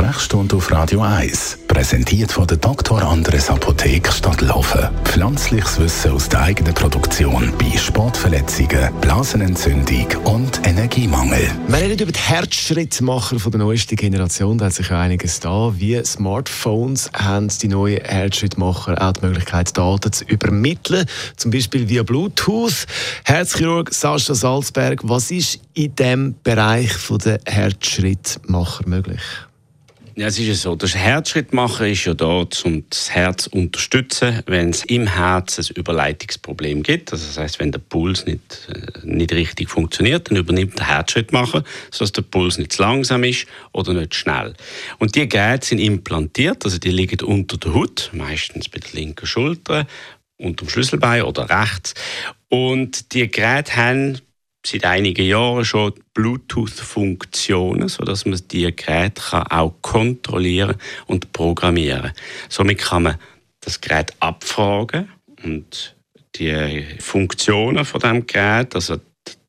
Sprechstunde auf Radio 1, präsentiert von der Dr. Andres Apotheke Stadtlaufen. Pflanzliches Wissen aus der eigenen Produktion bei Sportverletzungen, Blasenentzündung und Energiemangel. Wir reden über die Herzschrittmacher von der neuesten Generation. Da hat sich ja einiges da. Wie Smartphones haben die neuen Herzschrittmacher auch die Möglichkeit, Daten zu übermitteln. Zum Beispiel via Bluetooth. Herzchirurg Sascha Salzberg, was ist in diesem Bereich der Herzschrittmacher möglich? Ja, es ist ja so, der Herzschrittmacher ist ja da, um das Herz zu unterstützen, wenn es im Herz ein Überleitungsproblem gibt. Also das heißt, wenn der Puls nicht, äh, nicht richtig funktioniert, dann übernimmt der Herzschrittmacher, sodass der Puls nicht zu langsam ist oder nicht schnell. Und die Geräte sind implantiert, also die liegen unter der Haut, meistens bei der linken Schulter, unter dem Schlüsselbein oder rechts. Und die Geräte haben seit einigen Jahren schon Bluetooth-Funktionen, sodass man die Geräte kann auch kontrollieren und programmieren. Somit kann man das Gerät abfragen und die Funktionen von dem Gerät, also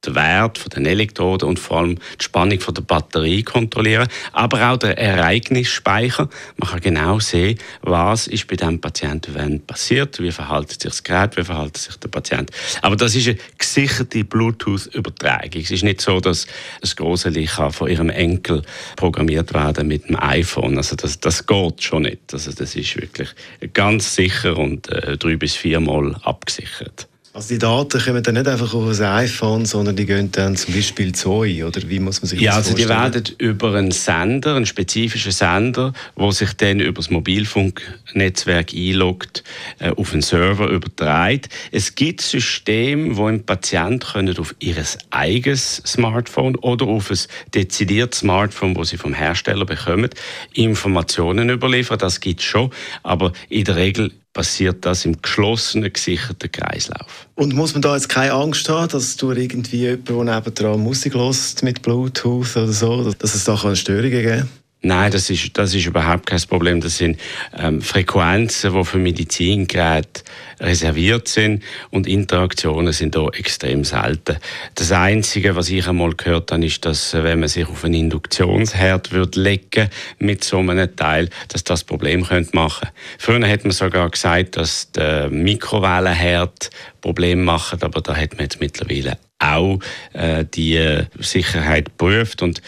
den Wert den Elektroden und vor allem die Spannung der Batterie kontrollieren, aber auch der Ereignisspeicher. Man kann genau sehen, was ist bei dem Patienten wenn passiert, wie verhält sich das Gerät, wie verhält sich der Patient. Aber das ist eine gesicherte Bluetooth-Übertragung. Es ist nicht so, dass das große kann von ihrem Enkel programmiert werden mit dem iPhone. Also das, das geht schon nicht. Also das ist wirklich ganz sicher und äh, drei bis viermal abgesichert. Also die Daten kommen dann nicht einfach auf ein iPhone, sondern die gehen dann zum Beispiel zu euch, oder wie muss man sich ja, das also vorstellen? Ja, die werden über einen Sender, einen spezifischen Sender, wo sich dann über das Mobilfunknetzwerk einloggt, äh, auf einen Server übertragen. Es gibt Systeme, wo ein Patient können auf ihr eigenes Smartphone oder auf ein dezidiertes Smartphone, wo sie vom Hersteller bekommen, Informationen überliefern. Das gibt es schon, aber in der Regel passiert das im geschlossenen, gesicherten Kreislauf. Und muss man da jetzt keine Angst haben, dass du irgendwie jemand, der nebendran Musik hört mit Bluetooth oder so, dass es da Störungen geben kann? Nein, das ist, das ist überhaupt kein Problem. Das sind ähm, Frequenzen, die für Medizingeräte reserviert sind und Interaktionen sind da extrem selten. Das Einzige, was ich einmal gehört habe, ist, dass äh, wenn man sich auf einen Induktionsherd würde legen mit so einem Teil, dass das Problem könnte machen. Früher hat man sogar gesagt, dass der Mikrowellenherd Probleme macht, aber da hat man jetzt mittlerweile auch äh, die Sicherheit geprüft und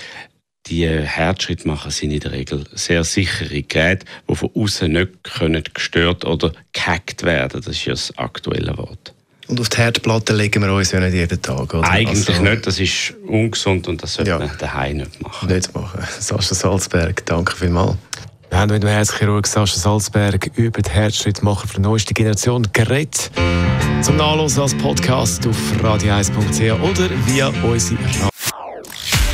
die Herzschrittmacher sind in der Regel sehr sichere Geräte, die von außen nicht können gestört oder gehackt werden. Das ist ja das aktuelle Wort. Und auf die Herdplatte legen wir uns ja nicht jeden Tag, oder? Eigentlich also, nicht, das ist ungesund und das sollte ja. man daheim nicht machen. Nicht machen. Sascha Salzberg, danke vielmals. Wir haben mit dem Herzchirurg Sascha Salzberg über die Herzschrittmacher für die neueste Generation geredet. Zum Nachlesen als Podcast auf radio1.ch oder via unsere